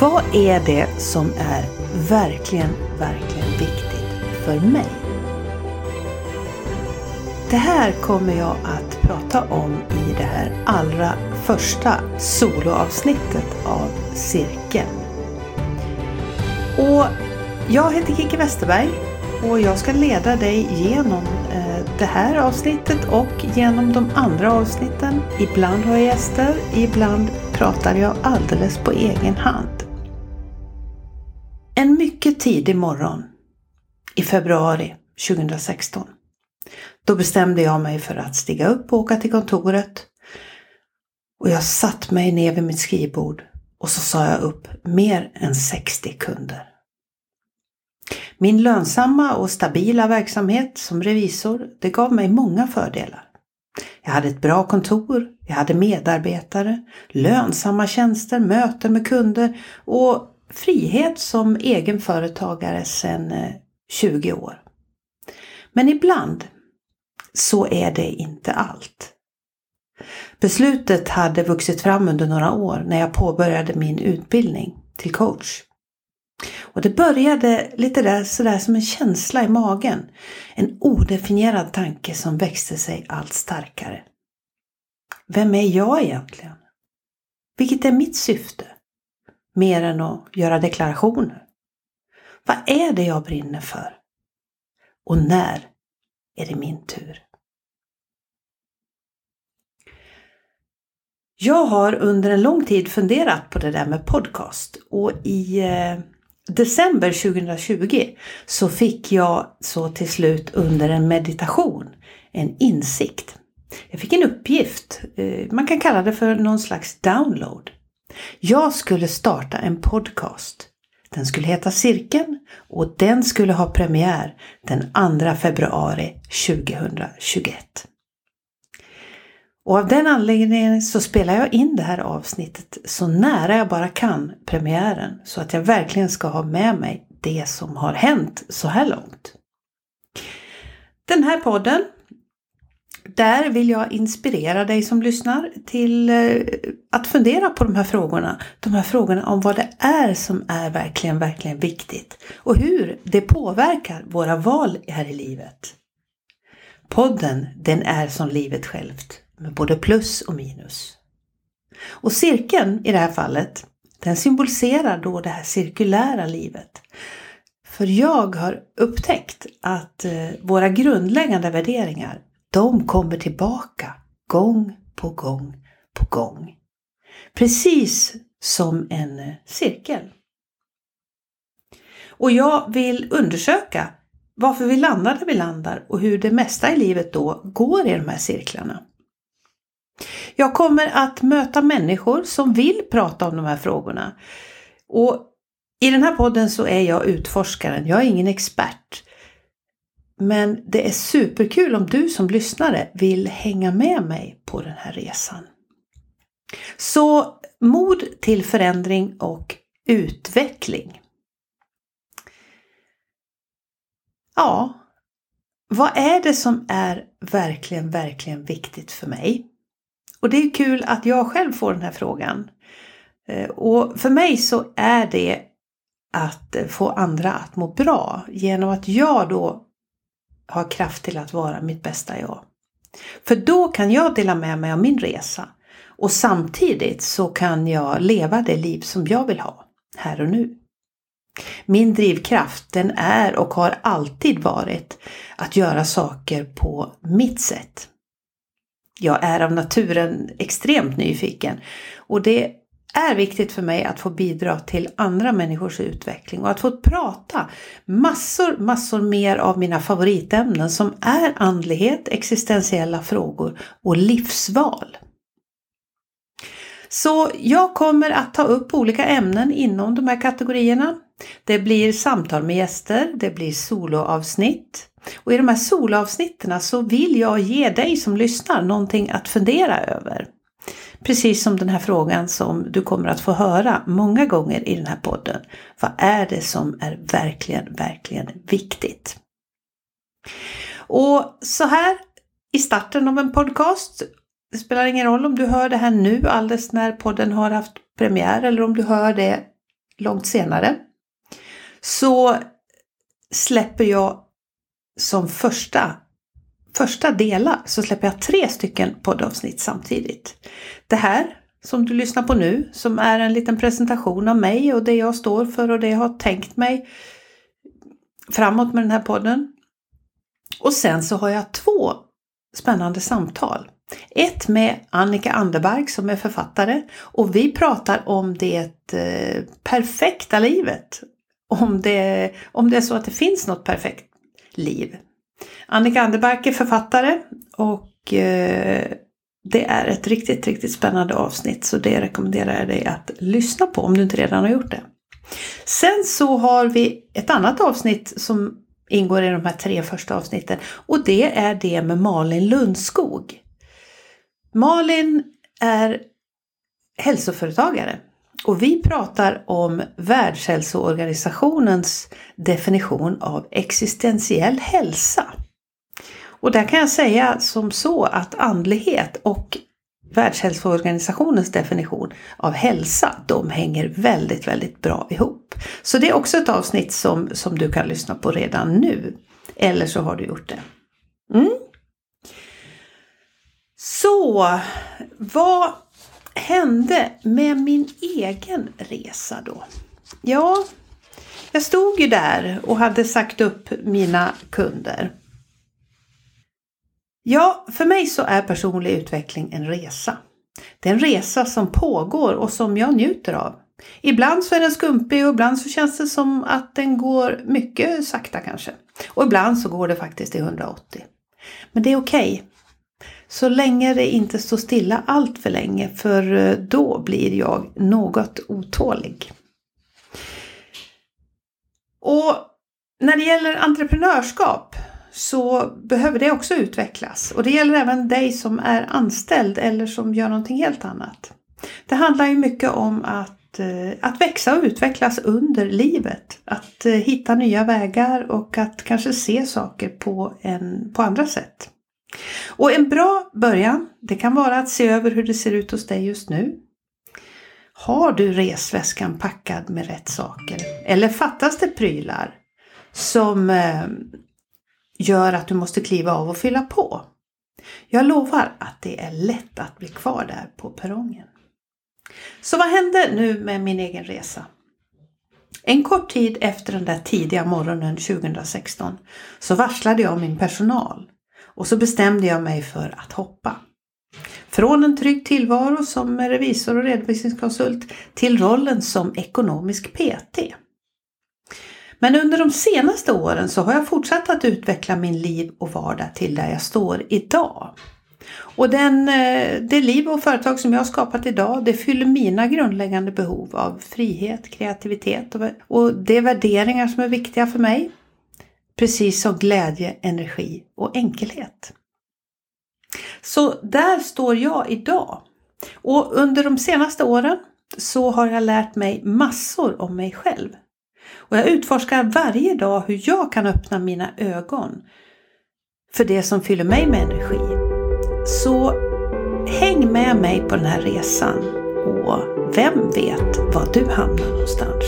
Vad är det som är verkligen, verkligen viktigt för mig? Det här kommer jag att prata om i det här allra första soloavsnittet av Cirkeln. Och jag heter Kiki Westerberg och jag ska leda dig genom eh, det här avsnittet och genom de andra avsnitten. Ibland har jag gäster, ibland pratar jag alldeles på egen hand. Mycket tidig morgon i februari 2016 då bestämde jag mig för att stiga upp och åka till kontoret. Och jag satt mig ner vid mitt skrivbord och så sa jag upp mer än 60 kunder. Min lönsamma och stabila verksamhet som revisor, det gav mig många fördelar. Jag hade ett bra kontor, jag hade medarbetare, lönsamma tjänster, möten med kunder och frihet som egenföretagare sedan eh, 20 år. Men ibland så är det inte allt. Beslutet hade vuxit fram under några år när jag påbörjade min utbildning till coach. Och det började lite där, sådär som en känsla i magen. En odefinierad tanke som växte sig allt starkare. Vem är jag egentligen? Vilket är mitt syfte? Mer än att göra deklarationer. Vad är det jag brinner för? Och när är det min tur? Jag har under en lång tid funderat på det där med podcast och i eh, december 2020 så fick jag så till slut under en meditation en insikt. Jag fick en uppgift, eh, man kan kalla det för någon slags download. Jag skulle starta en podcast. Den skulle heta Cirkeln och den skulle ha premiär den 2 februari 2021. Och av den anledningen så spelar jag in det här avsnittet så nära jag bara kan premiären så att jag verkligen ska ha med mig det som har hänt så här långt. Den här podden, där vill jag inspirera dig som lyssnar till eh, att fundera på de här frågorna. De här frågorna om vad det är som är verkligen, verkligen viktigt och hur det påverkar våra val här i livet. Podden, den är som livet självt med både plus och minus. Och cirkeln i det här fallet, den symboliserar då det här cirkulära livet. För jag har upptäckt att eh, våra grundläggande värderingar, de kommer tillbaka gång på gång på gång. Precis som en cirkel. Och jag vill undersöka varför vi landar där vi landar och hur det mesta i livet då går i de här cirklarna. Jag kommer att möta människor som vill prata om de här frågorna. Och i den här podden så är jag utforskaren, jag är ingen expert. Men det är superkul om du som lyssnare vill hänga med mig på den här resan. Så mod till förändring och utveckling. Ja, vad är det som är verkligen, verkligen viktigt för mig? Och det är kul att jag själv får den här frågan. Eh, och för mig så är det att få andra att må bra genom att jag då har kraft till att vara mitt bästa jag. För då kan jag dela med mig av min resa och samtidigt så kan jag leva det liv som jag vill ha här och nu. Min drivkraft den är och har alltid varit att göra saker på mitt sätt. Jag är av naturen extremt nyfiken och det är viktigt för mig att få bidra till andra människors utveckling och att få prata massor, massor mer av mina favoritämnen som är andlighet, existentiella frågor och livsval. Så jag kommer att ta upp olika ämnen inom de här kategorierna. Det blir samtal med gäster, det blir soloavsnitt, och i de här soloavsnitten så vill jag ge dig som lyssnar någonting att fundera över. Precis som den här frågan som du kommer att få höra många gånger i den här podden. Vad är det som är verkligen, verkligen viktigt? Och så här i starten av en podcast, det spelar ingen roll om du hör det här nu alldeles när podden har haft premiär eller om du hör det långt senare, så släpper jag som första, första delar så släpper jag tre stycken poddavsnitt samtidigt. Det här som du lyssnar på nu som är en liten presentation av mig och det jag står för och det jag har tänkt mig framåt med den här podden. Och sen så har jag två spännande samtal. Ett med Annika Anderberg som är författare och vi pratar om det eh, perfekta livet. Om det, om det är så att det finns något perfekt liv. Annika Anderberg är författare och eh, det är ett riktigt, riktigt spännande avsnitt så det rekommenderar jag dig att lyssna på om du inte redan har gjort det. Sen så har vi ett annat avsnitt som ingår i de här tre första avsnitten och det är det med Malin Lundskog. Malin är hälsoföretagare och vi pratar om Världshälsoorganisationens definition av existentiell hälsa. Och där kan jag säga som så att andlighet och Världshälsoorganisationens definition av hälsa, de hänger väldigt, väldigt bra ihop. Så det är också ett avsnitt som, som du kan lyssna på redan nu. Eller så har du gjort det. Mm. Så, vad hände med min egen resa då? Ja, jag stod ju där och hade sagt upp mina kunder. Ja, för mig så är personlig utveckling en resa. Det är en resa som pågår och som jag njuter av. Ibland så är den skumpig och ibland så känns det som att den går mycket sakta kanske. Och ibland så går det faktiskt i 180. Men det är okej. Okay. Så länge det inte står stilla allt för länge för eh, då blir jag något otålig. Och när det gäller entreprenörskap så behöver det också utvecklas. Och det gäller även dig som är anställd eller som gör någonting helt annat. Det handlar ju mycket om att, eh, att växa och utvecklas under livet. Att eh, hitta nya vägar och att kanske se saker på, en, på andra sätt. Och en bra början, det kan vara att se över hur det ser ut hos dig just nu. Har du resväskan packad med rätt saker? Eller fattas det prylar som eh, gör att du måste kliva av och fylla på. Jag lovar att det är lätt att bli kvar där på perrongen. Så vad hände nu med min egen resa? En kort tid efter den där tidiga morgonen 2016 så varslade jag min personal och så bestämde jag mig för att hoppa. Från en trygg tillvaro som revisor och redovisningskonsult till rollen som ekonomisk PT. Men under de senaste åren så har jag fortsatt att utveckla min liv och vardag till där jag står idag. Och den, eh, det liv och företag som jag har skapat idag det fyller mina grundläggande behov av frihet, kreativitet och, och det är värderingar som är viktiga för mig. Precis som glädje, energi och enkelhet. Så där står jag idag. Och under de senaste åren så har jag lärt mig massor om mig själv. Och jag utforskar varje dag hur jag kan öppna mina ögon för det som fyller mig med energi. Så häng med mig på den här resan och vem vet var du hamnar någonstans?